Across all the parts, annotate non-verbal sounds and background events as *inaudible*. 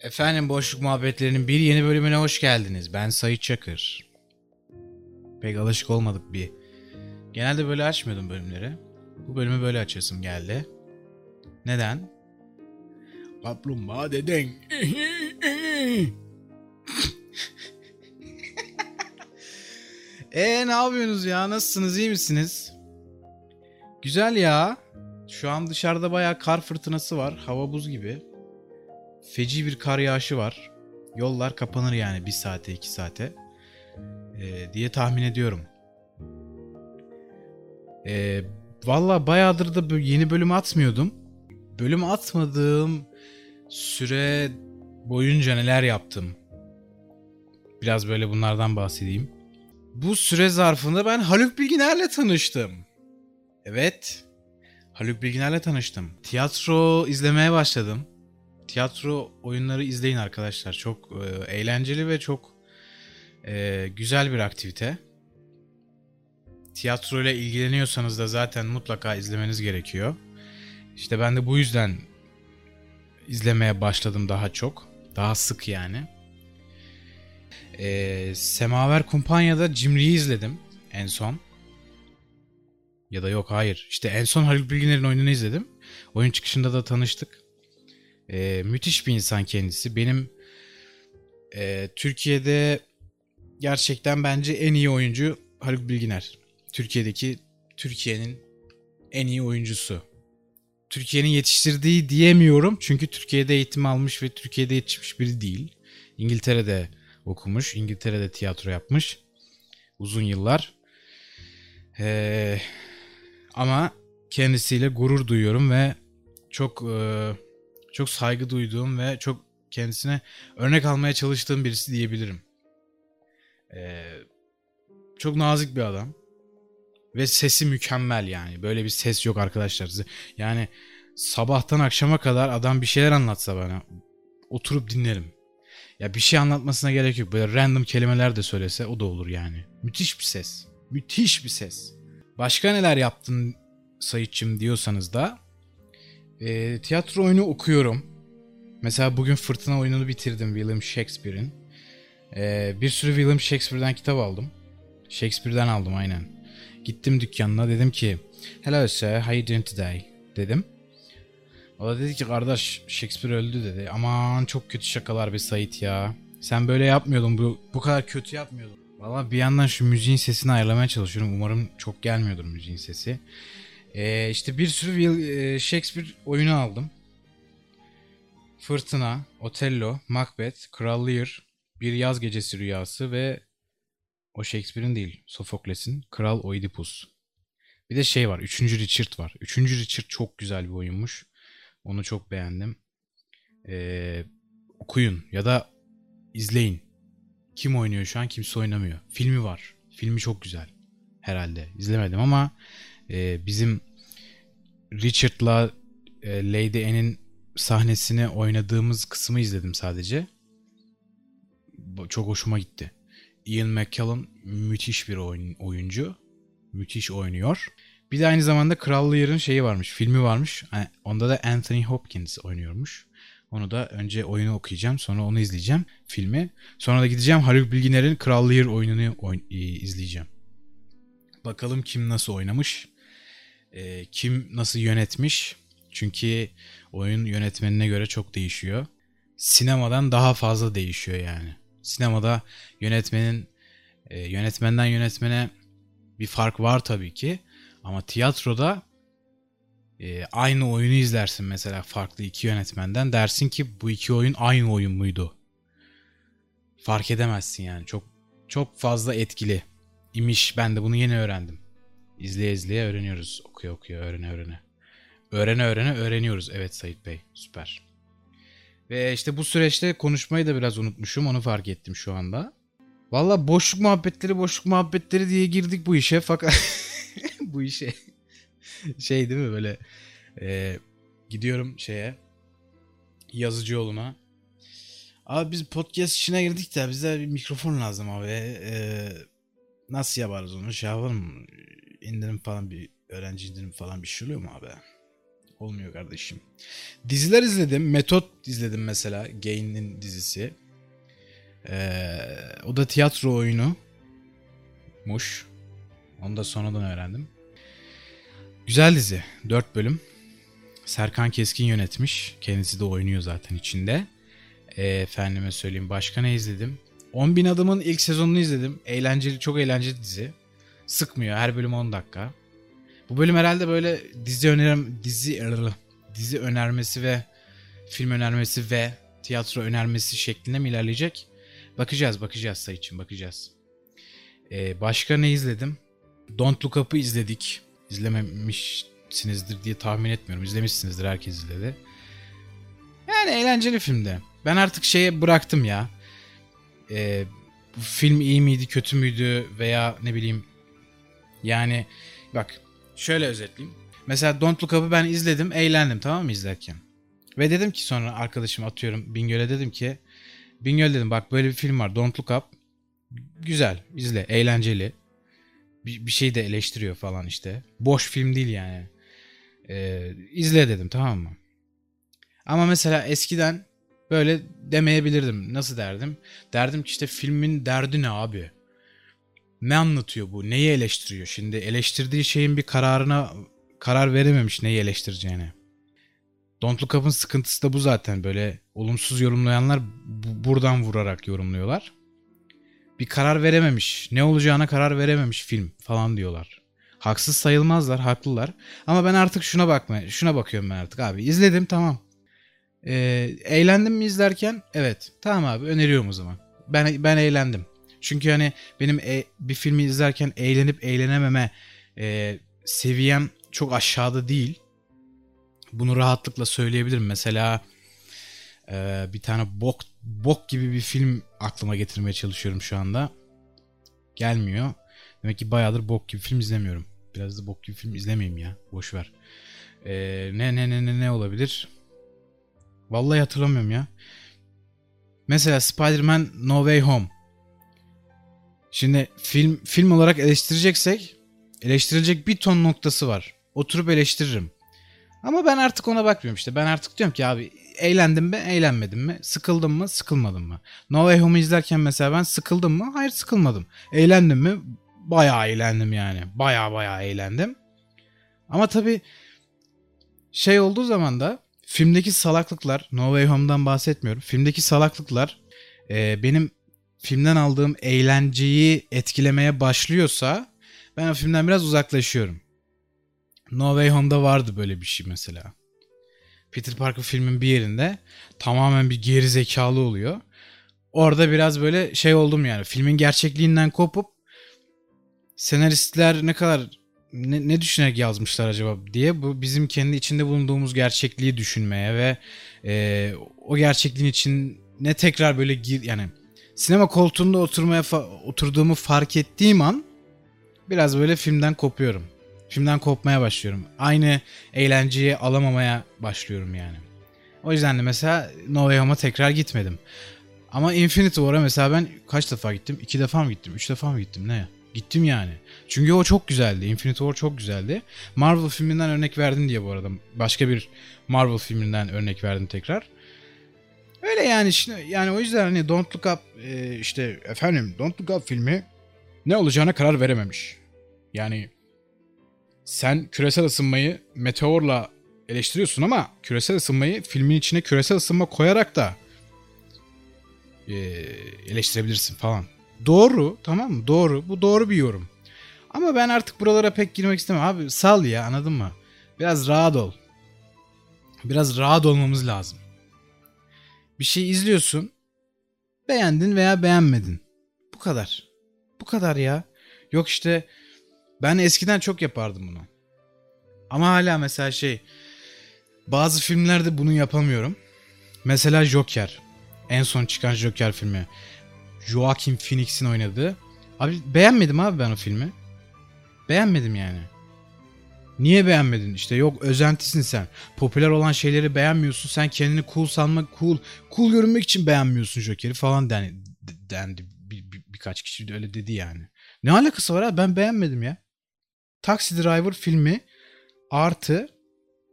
Efendim Boşluk Muhabbetlerinin bir yeni bölümüne hoş geldiniz. Ben Sayit Çakır. Pek alışık olmadık bir. Genelde böyle açmıyordum bölümleri. Bu bölümü böyle açasım geldi. Neden? Kaplumbağa deden. *laughs* e ne yapıyorsunuz ya? Nasılsınız? iyi misiniz? Güzel ya. Şu an dışarıda bayağı kar fırtınası var. Hava buz gibi. Feci bir kar yağışı var. Yollar kapanır yani bir saate iki saate. Ee, diye tahmin ediyorum. Ee, Valla bayağıdır da yeni bölüm atmıyordum. Bölüm atmadığım süre boyunca neler yaptım? Biraz böyle bunlardan bahsedeyim. Bu süre zarfında ben Haluk Bilginer'le tanıştım. Evet. Haluk Bilginer'le tanıştım. Tiyatro izlemeye başladım. Tiyatro oyunları izleyin arkadaşlar. Çok e, eğlenceli ve çok e, güzel bir aktivite. Tiyatro ile ilgileniyorsanız da zaten mutlaka izlemeniz gerekiyor. İşte ben de bu yüzden izlemeye başladım daha çok. Daha sık yani. E, Semaver Kumpanya'da Cimri'yi izledim en son. Ya da yok hayır. İşte en son Haluk Bilginer'in oyununu izledim. Oyun çıkışında da tanıştık. Ee, müthiş bir insan kendisi. Benim e, Türkiye'de gerçekten bence en iyi oyuncu Haluk Bilginer. Türkiye'deki Türkiye'nin en iyi oyuncusu. Türkiye'nin yetiştirdiği diyemiyorum çünkü Türkiye'de eğitim almış ve Türkiye'de yetişmiş biri değil. İngiltere'de okumuş, İngiltere'de tiyatro yapmış uzun yıllar. Ee, ama kendisiyle gurur duyuyorum ve çok e, çok saygı duyduğum ve çok kendisine örnek almaya çalıştığım birisi diyebilirim. Ee, çok nazik bir adam. Ve sesi mükemmel yani. Böyle bir ses yok arkadaşlar. Yani sabahtan akşama kadar adam bir şeyler anlatsa bana oturup dinlerim. Ya bir şey anlatmasına gerek yok. Böyle random kelimeler de söylese o da olur yani. Müthiş bir ses. Müthiş bir ses. Başka neler yaptın Sayitçim diyorsanız da e, tiyatro oyunu okuyorum. Mesela bugün Fırtına oyununu bitirdim William Shakespeare'in. E, bir sürü William Shakespeare'den kitap aldım. Shakespeare'den aldım aynen. Gittim dükkanına dedim ki Hello sir, how you doing today? Dedim. O da dedi ki kardeş Shakespeare öldü dedi. Aman çok kötü şakalar be Sait ya. Sen böyle yapmıyordun bu, bu kadar kötü yapmıyordun. Valla bir yandan şu müziğin sesini ayarlamaya çalışıyorum. Umarım çok gelmiyordur müziğin sesi. Ee, işte bir sürü e, Shakespeare oyunu aldım. Fırtına, Otello, Macbeth, Kral Lear, Bir Yaz Gecesi Rüyası ve o Shakespeare'in değil, Sofokles'in Kral Oidipus. Bir de şey var, 3. Richard var. 3. Richard çok güzel bir oyunmuş. Onu çok beğendim. Ee, okuyun ya da izleyin. Kim oynuyor şu an? Kimse oynamıyor. Filmi var. Filmi çok güzel. Herhalde. İzlemedim ama e, bizim Richard'la e, Lady Anne'in sahnesini oynadığımız kısmı izledim sadece. Çok hoşuma gitti. Ian McKellen müthiş bir oyun, oyuncu. Müthiş oynuyor. Bir de aynı zamanda Kral şeyi varmış, filmi varmış. Onda da Anthony Hopkins oynuyormuş. Onu da önce oyunu okuyacağım, sonra onu izleyeceğim, filmi. Sonra da gideceğim Haluk Bilginer'in Kral oyununu oyn- izleyeceğim. Bakalım kim nasıl oynamış, e, kim nasıl yönetmiş. Çünkü oyun yönetmenine göre çok değişiyor. Sinemadan daha fazla değişiyor yani. Sinemada yönetmenin e, yönetmenden yönetmene bir fark var tabii ki. Ama tiyatroda e, aynı oyunu izlersin mesela farklı iki yönetmenden. Dersin ki bu iki oyun aynı oyun muydu? Fark edemezsin yani. Çok çok fazla etkili imiş. Ben de bunu yeni öğrendim. İzleye izleye öğreniyoruz. Okuya okuya öğrene öğrene. Öğrene öğrene öğreniyoruz. Evet Sait Bey süper. Ve işte bu süreçte konuşmayı da biraz unutmuşum. Onu fark ettim şu anda. Valla boşluk muhabbetleri boşluk muhabbetleri diye girdik bu işe. Fakat *laughs* bu işe *laughs* şey değil mi böyle e, gidiyorum şeye yazıcı yoluna. Abi biz podcast işine girdik de bize bir mikrofon lazım abi. E, nasıl yaparız onu? Şey yapalım indirim falan bir öğrenci indirim falan bir şey oluyor mu abi? Olmuyor kardeşim. Diziler izledim. Metot izledim mesela. Gain'in dizisi. Ee, o da tiyatro oyunu. Muş. Onu da sonradan öğrendim. Güzel dizi. 4 bölüm. Serkan Keskin yönetmiş. Kendisi de oynuyor zaten içinde. E, efendime söyleyeyim. Başka ne izledim? 10 bin adımın ilk sezonunu izledim. Eğlenceli, çok eğlenceli dizi. Sıkmıyor. Her bölüm 10 dakika. Bu bölüm herhalde böyle dizi önerim dizi dizi önermesi ve film önermesi ve tiyatro önermesi şeklinde mi ilerleyecek? Bakacağız, bakacağız sayı için bakacağız. Ee, başka ne izledim? Don't Look Up'ı izledik. İzlememişsinizdir diye tahmin etmiyorum. İzlemişsinizdir herkes izledi. Yani eğlenceli filmde. Ben artık şeye bıraktım ya. Ee, film iyi miydi, kötü müydü veya ne bileyim. Yani bak şöyle özetleyeyim. Mesela Don't Look Up'ı ben izledim, eğlendim tamam mı izlerken. Ve dedim ki sonra arkadaşım atıyorum Bingöl'e dedim ki Bingöl dedim bak böyle bir film var Don't Look Up. Güzel izle eğlenceli. Bir, bir şey de eleştiriyor falan işte. Boş film değil yani. Ee, izle dedim tamam mı? Ama mesela eskiden böyle demeyebilirdim. Nasıl derdim? Derdim ki işte filmin derdi ne abi? Ne anlatıyor bu? Neyi eleştiriyor? Şimdi eleştirdiği şeyin bir kararına karar verememiş neyi eleştireceğini. Don't Look Up'ın sıkıntısı da bu zaten. Böyle olumsuz yorumlayanlar bu, buradan vurarak yorumluyorlar. Bir karar verememiş. Ne olacağına karar verememiş film falan diyorlar. Haksız sayılmazlar, haklılar. Ama ben artık şuna bakma, şuna bakıyorum ben artık abi. İzledim tamam. Ee, eğlendim mi izlerken? Evet. Tamam abi öneriyorum o zaman. Ben ben eğlendim. Çünkü hani benim e, bir filmi izlerken eğlenip eğlenememe e, seviyem çok aşağıda değil. Bunu rahatlıkla söyleyebilirim. Mesela e, bir tane bok bok gibi bir film aklıma getirmeye çalışıyorum şu anda. Gelmiyor. Demek ki bayağıdır bok gibi film izlemiyorum. Biraz da bok gibi film izlemeyeyim ya. Boş ver. E, ne ne ne ne ne olabilir? Vallahi hatırlamıyorum ya. Mesela Spider-Man No Way Home. Şimdi film film olarak eleştireceksek eleştirilecek bir ton noktası var. Oturup eleştiririm. Ama ben artık ona bakmıyorum işte. Ben artık diyorum ki abi eğlendim mi, eğlenmedim mi? Sıkıldım mı, sıkılmadım mı? No Way Home'u izlerken mesela ben sıkıldım mı? Hayır sıkılmadım. Eğlendim mi? Bayağı eğlendim yani. Bayağı bayağı eğlendim. Ama tabii şey olduğu zaman da filmdeki salaklıklar, No Way Home'dan bahsetmiyorum. Filmdeki salaklıklar e, benim filmden aldığım eğlenceyi etkilemeye başlıyorsa ben o filmden biraz uzaklaşıyorum. No Way Home'da vardı böyle bir şey mesela. Peter Parker filmin bir yerinde tamamen bir geri zekalı oluyor. Orada biraz böyle şey oldum yani. Filmin gerçekliğinden kopup senaristler ne kadar ne, ne düşünerek yazmışlar acaba diye bu bizim kendi içinde bulunduğumuz gerçekliği düşünmeye ve e, o gerçekliğin için ne tekrar böyle gir yani sinema koltuğunda oturmaya fa- oturduğumu fark ettiğim an biraz böyle filmden kopuyorum. Filmden kopmaya başlıyorum. Aynı eğlenceyi alamamaya başlıyorum yani. O yüzden de mesela No Way Home'a tekrar gitmedim. Ama Infinity War'a mesela ben kaç defa gittim? İki defa mı gittim? Üç defa mı gittim? Ne? Gittim yani. Çünkü o çok güzeldi. Infinity War çok güzeldi. Marvel filminden örnek verdim diye bu arada. Başka bir Marvel filminden örnek verdim tekrar. Öyle yani şimdi yani o yüzden hani Don't Look Up e, işte efendim Don't Look Up filmi ne olacağına karar verememiş. Yani sen küresel ısınmayı meteorla eleştiriyorsun ama küresel ısınmayı filmin içine küresel ısınma koyarak da e, eleştirebilirsin falan. Doğru tamam mı? Doğru. Bu doğru bir yorum. Ama ben artık buralara pek girmek istemem. Abi sal ya anladın mı? Biraz rahat ol. Biraz rahat olmamız lazım. Bir şey izliyorsun. Beğendin veya beğenmedin. Bu kadar. Bu kadar ya. Yok işte ben eskiden çok yapardım bunu. Ama hala mesela şey bazı filmlerde bunu yapamıyorum. Mesela Joker. En son çıkan Joker filmi. Joaquin Phoenix'in oynadığı. Abi beğenmedim abi ben o filmi. Beğenmedim yani. Niye beğenmedin? İşte yok özentisin sen. Popüler olan şeyleri beğenmiyorsun. Sen kendini cool sanmak, cool cool görünmek için beğenmiyorsun Joker'i falan dendi. dendi. Bir, bir, birkaç kişi de öyle dedi yani. Ne alakası var abi? Ben beğenmedim ya. Taxi Driver filmi artı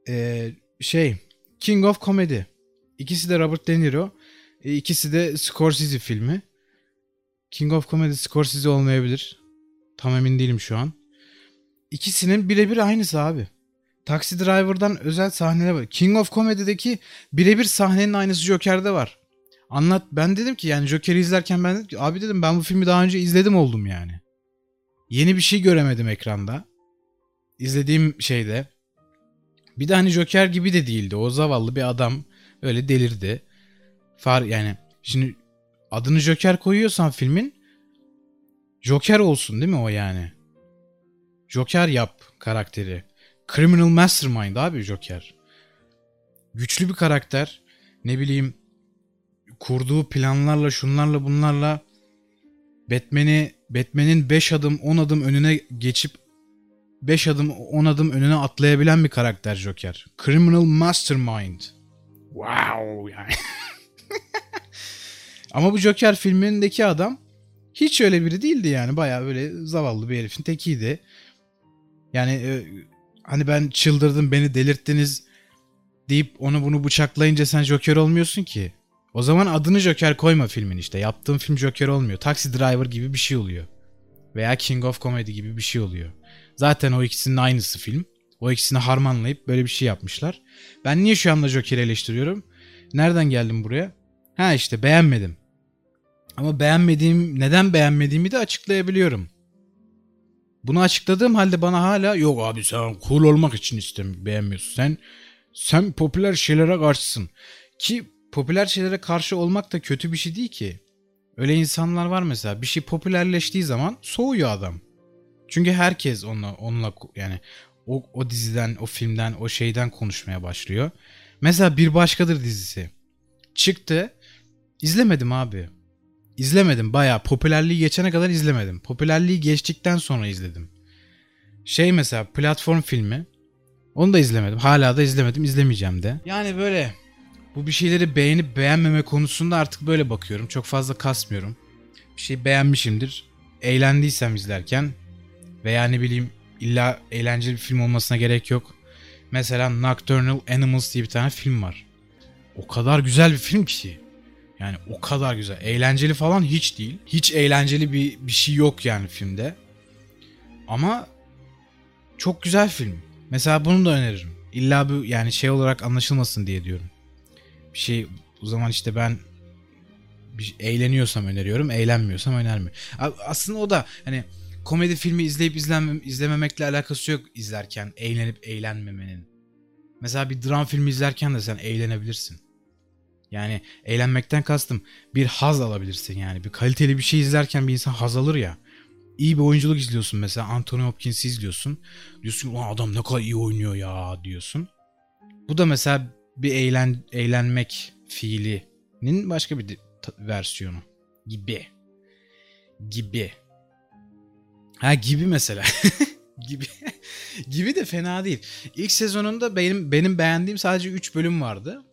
e, şey King of Comedy. İkisi de Robert De Niro. E, ikisi de Scorsese filmi. King of Comedy Scorsese olmayabilir. Tam emin değilim şu an. İkisinin birebir aynısı abi. Taxi Driver'dan özel sahneler var. King of Comedy'deki birebir sahnenin aynısı Joker'de var. Anlat ben dedim ki yani Joker'i izlerken ben dedim ki abi dedim ben bu filmi daha önce izledim oldum yani. Yeni bir şey göremedim ekranda. İzlediğim şeyde. Bir de hani Joker gibi de değildi. O zavallı bir adam öyle delirdi. Far yani şimdi adını Joker koyuyorsan filmin Joker olsun değil mi o yani? Joker yap karakteri. Criminal Mastermind abi Joker. Güçlü bir karakter. Ne bileyim kurduğu planlarla şunlarla bunlarla Batman'i Batman'in 5 adım 10 adım önüne geçip 5 adım 10 adım önüne atlayabilen bir karakter Joker. Criminal Mastermind. Wow yani. *laughs* Ama bu Joker filmindeki adam hiç öyle biri değildi yani. Bayağı böyle zavallı bir herifin tekiydi. Yani e, hani ben çıldırdım beni delirttiniz deyip onu bunu bıçaklayınca sen Joker olmuyorsun ki. O zaman adını Joker koyma filmin işte. Yaptığın film Joker olmuyor. Taxi Driver gibi bir şey oluyor. Veya King of Comedy gibi bir şey oluyor. Zaten o ikisinin aynısı film. O ikisini harmanlayıp böyle bir şey yapmışlar. Ben niye şu anda Joker'i eleştiriyorum? Nereden geldim buraya? Ha işte beğenmedim. Ama beğenmediğim, neden beğenmediğimi de açıklayabiliyorum. Bunu açıkladığım halde bana hala yok abi sen cool olmak için istemiyorum beğenmiyorsun. Sen sen popüler şeylere karşısın. Ki popüler şeylere karşı olmak da kötü bir şey değil ki. Öyle insanlar var mesela bir şey popülerleştiği zaman soğuyor adam. Çünkü herkes onunla, onunla yani o, o diziden, o filmden, o şeyden konuşmaya başlıyor. Mesela Bir Başkadır dizisi. Çıktı. İzlemedim abi. İzlemedim baya popülerliği geçene kadar izlemedim. Popülerliği geçtikten sonra izledim. Şey mesela platform filmi. Onu da izlemedim. Hala da izlemedim. izlemeyeceğim de. Yani böyle bu bir şeyleri beğenip beğenmeme konusunda artık böyle bakıyorum. Çok fazla kasmıyorum. Bir şey beğenmişimdir. Eğlendiysem izlerken veya ne bileyim illa eğlenceli bir film olmasına gerek yok. Mesela Nocturnal Animals diye bir tane film var. O kadar güzel bir film ki. Yani o kadar güzel. Eğlenceli falan hiç değil. Hiç eğlenceli bir, bir şey yok yani filmde. Ama çok güzel film. Mesela bunu da öneririm. İlla bu yani şey olarak anlaşılmasın diye diyorum. Bir şey o zaman işte ben bir, eğleniyorsam öneriyorum, eğlenmiyorsam önermiyorum. Aslında o da hani komedi filmi izleyip izlenmem, izlememekle alakası yok izlerken eğlenip eğlenmemenin. Mesela bir dram filmi izlerken de sen eğlenebilirsin. Yani eğlenmekten kastım bir haz alabilirsin yani. Bir kaliteli bir şey izlerken bir insan haz alır ya. İyi bir oyunculuk izliyorsun mesela Anthony Hopkins'i izliyorsun. Diyorsun ki adam ne kadar iyi oynuyor ya diyorsun. Bu da mesela bir eğlen eğlenmek fiilinin başka bir versiyonu gibi. Gibi. Ha gibi mesela. *laughs* gibi. gibi de fena değil. İlk sezonunda benim benim beğendiğim sadece 3 bölüm vardı.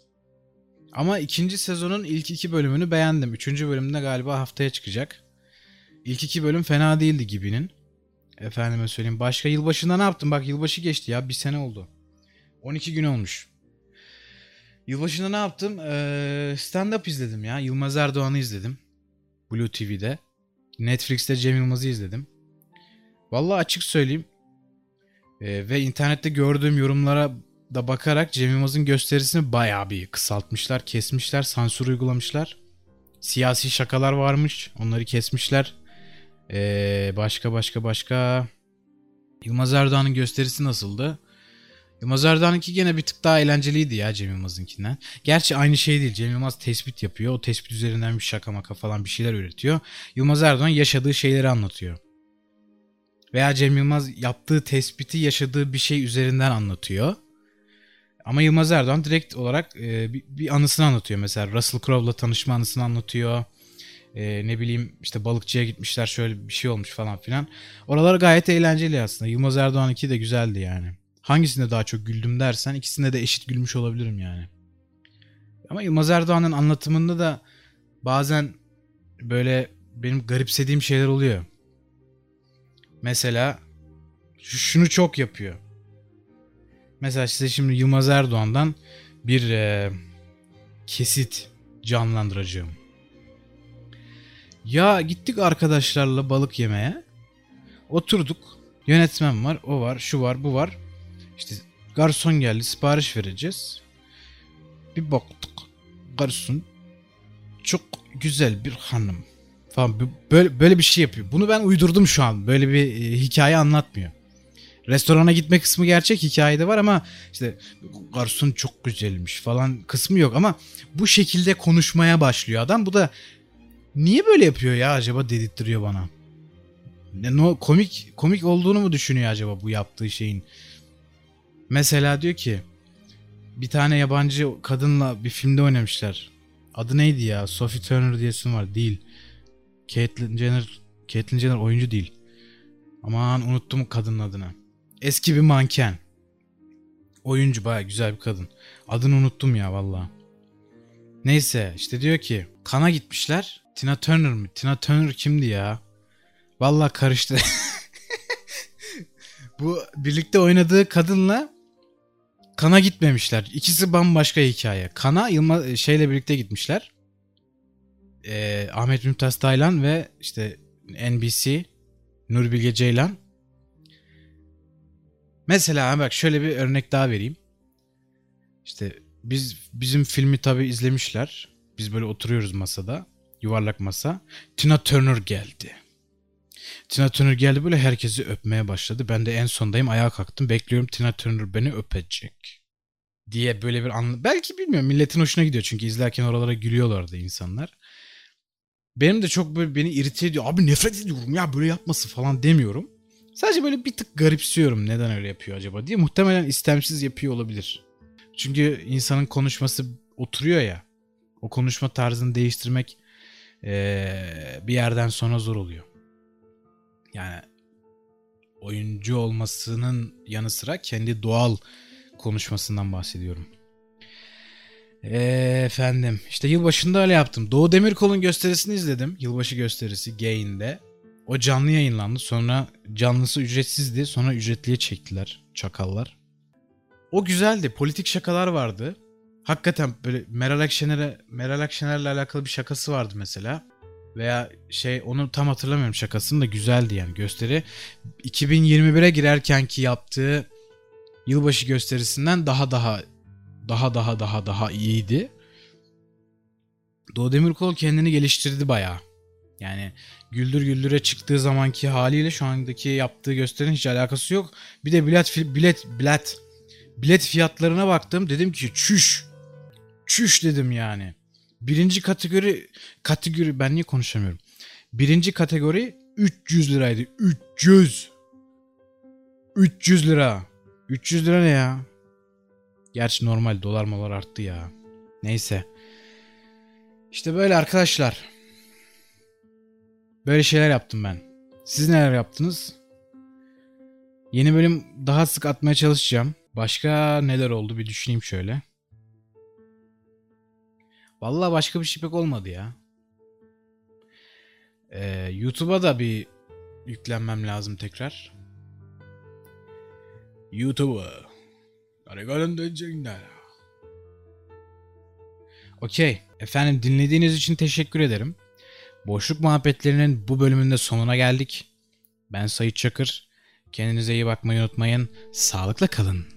Ama ikinci sezonun ilk iki bölümünü beğendim. Üçüncü bölümde galiba haftaya çıkacak. İlk iki bölüm fena değildi gibinin. Efendime söyleyeyim. Başka yılbaşında ne yaptım? Bak yılbaşı geçti ya. Bir sene oldu. 12 gün olmuş. Yılbaşında ne yaptım? Ee, stand-up izledim ya. Yılmaz Erdoğan'ı izledim. Blue TV'de. Netflix'te Cem Yılmaz'ı izledim. Vallahi açık söyleyeyim. Ee, ve internette gördüğüm yorumlara da bakarak Cem Yılmaz'ın gösterisini bayağı bir kısaltmışlar, kesmişler, sansür uygulamışlar. Siyasi şakalar varmış, onları kesmişler. Ee, başka başka başka. Yılmaz Erdoğan'ın gösterisi nasıldı? Yılmaz Erdoğan'ınki gene bir tık daha eğlenceliydi ya Cem Yılmaz'ınkinden. Gerçi aynı şey değil. Cem Yılmaz tespit yapıyor. O tespit üzerinden bir şaka maka falan bir şeyler üretiyor. Yılmaz Erdoğan yaşadığı şeyleri anlatıyor. Veya Cem Yılmaz yaptığı tespiti yaşadığı bir şey üzerinden anlatıyor. Ama Yılmaz Erdoğan direkt olarak e, bir, bir anısını anlatıyor. Mesela Russell Crowe'la tanışma anısını anlatıyor. E, ne bileyim işte balıkçıya gitmişler şöyle bir şey olmuş falan filan. Oralar gayet eğlenceli aslında. Yılmaz Erdoğan 2 de güzeldi yani. Hangisinde daha çok güldüm dersen ikisinde de eşit gülmüş olabilirim yani. Ama Yılmaz Erdoğan'ın anlatımında da bazen böyle benim garipsediğim şeyler oluyor. Mesela şunu çok yapıyor. Mesela size şimdi Yılmaz Erdoğan'dan bir e, kesit canlandıracağım. Ya gittik arkadaşlarla balık yemeye. Oturduk. Yönetmen var, o var, şu var, bu var. İşte garson geldi, sipariş vereceğiz. Bir baktık. Garson çok güzel bir hanım falan böyle böyle bir şey yapıyor. Bunu ben uydurdum şu an. Böyle bir e, hikaye anlatmıyor. Restorana gitme kısmı gerçek hikayede var ama işte garson çok güzelmiş falan kısmı yok ama bu şekilde konuşmaya başlıyor adam. Bu da niye böyle yapıyor ya acaba dedirtiyor bana. Ne no, komik komik olduğunu mu düşünüyor acaba bu yaptığı şeyin? Mesela diyor ki bir tane yabancı kadınla bir filmde oynamışlar. Adı neydi ya? Sophie Turner diyesin var. Değil. Caitlyn Jenner Caitlyn Jenner oyuncu değil. Aman unuttum kadının adını. Eski bir manken. Oyuncu baya güzel bir kadın. Adını unuttum ya valla. Neyse işte diyor ki kana gitmişler. Tina Turner mi? Tina Turner kimdi ya? Valla karıştı. *laughs* Bu birlikte oynadığı kadınla Kana gitmemişler. İkisi bambaşka hikaye. Kana Yılmaz şeyle birlikte gitmişler. Ee, Ahmet Mümtaz Taylan ve işte NBC Nur Bilge Ceylan. Mesela bak şöyle bir örnek daha vereyim. İşte biz bizim filmi tabii izlemişler. Biz böyle oturuyoruz masada. Yuvarlak masa. Tina Turner geldi. Tina Turner geldi böyle herkesi öpmeye başladı. Ben de en sondayım ayağa kalktım. Bekliyorum Tina Turner beni öpecek. Diye böyle bir anla... Belki bilmiyorum milletin hoşuna gidiyor çünkü izlerken oralara gülüyorlardı insanlar. Benim de çok böyle beni irite ediyor. Abi nefret ediyorum ya böyle yapması falan demiyorum. Sadece böyle bir tık garipsiyorum neden öyle yapıyor acaba diye. Muhtemelen istemsiz yapıyor olabilir. Çünkü insanın konuşması oturuyor ya. O konuşma tarzını değiştirmek ee, bir yerden sonra zor oluyor yani oyuncu olmasının yanı sıra kendi doğal konuşmasından bahsediyorum. Ee, efendim işte yılbaşında öyle yaptım. Doğu Demirkol'un gösterisini izledim. Yılbaşı gösterisi Gain'de. O canlı yayınlandı. Sonra canlısı ücretsizdi. Sonra ücretliye çektiler çakallar. O güzeldi. Politik şakalar vardı. Hakikaten böyle Meral Akşener'e Meral Akşener'le alakalı bir şakası vardı mesela veya şey onu tam hatırlamıyorum şakasını da güzeldi yani gösteri. 2021'e girerkenki yaptığı yılbaşı gösterisinden daha daha daha daha daha daha iyiydi. Doğu Demirkol kendini geliştirdi bayağı. Yani Güldür Güldür'e çıktığı zamanki haliyle şu andaki yaptığı gösterinin hiç alakası yok. Bir de bilet bilet bilet bilet fiyatlarına baktım. Dedim ki çüş. Çüş dedim yani. Birinci kategori kategori ben niye konuşamıyorum? Birinci kategori 300 liraydı. 300. 300 lira. 300 lira ne ya? Gerçi normal dolar molar arttı ya. Neyse. İşte böyle arkadaşlar. Böyle şeyler yaptım ben. Siz neler yaptınız? Yeni bölüm daha sık atmaya çalışacağım. Başka neler oldu bir düşüneyim şöyle. Vallahi başka bir şey pek olmadı ya. Ee, YouTube'a da bir yüklenmem lazım tekrar. YouTube'a. Aragalın dönecekler. Okey. Efendim dinlediğiniz için teşekkür ederim. Boşluk muhabbetlerinin bu bölümünde sonuna geldik. Ben Sayit Çakır. Kendinize iyi bakmayı unutmayın. Sağlıkla kalın.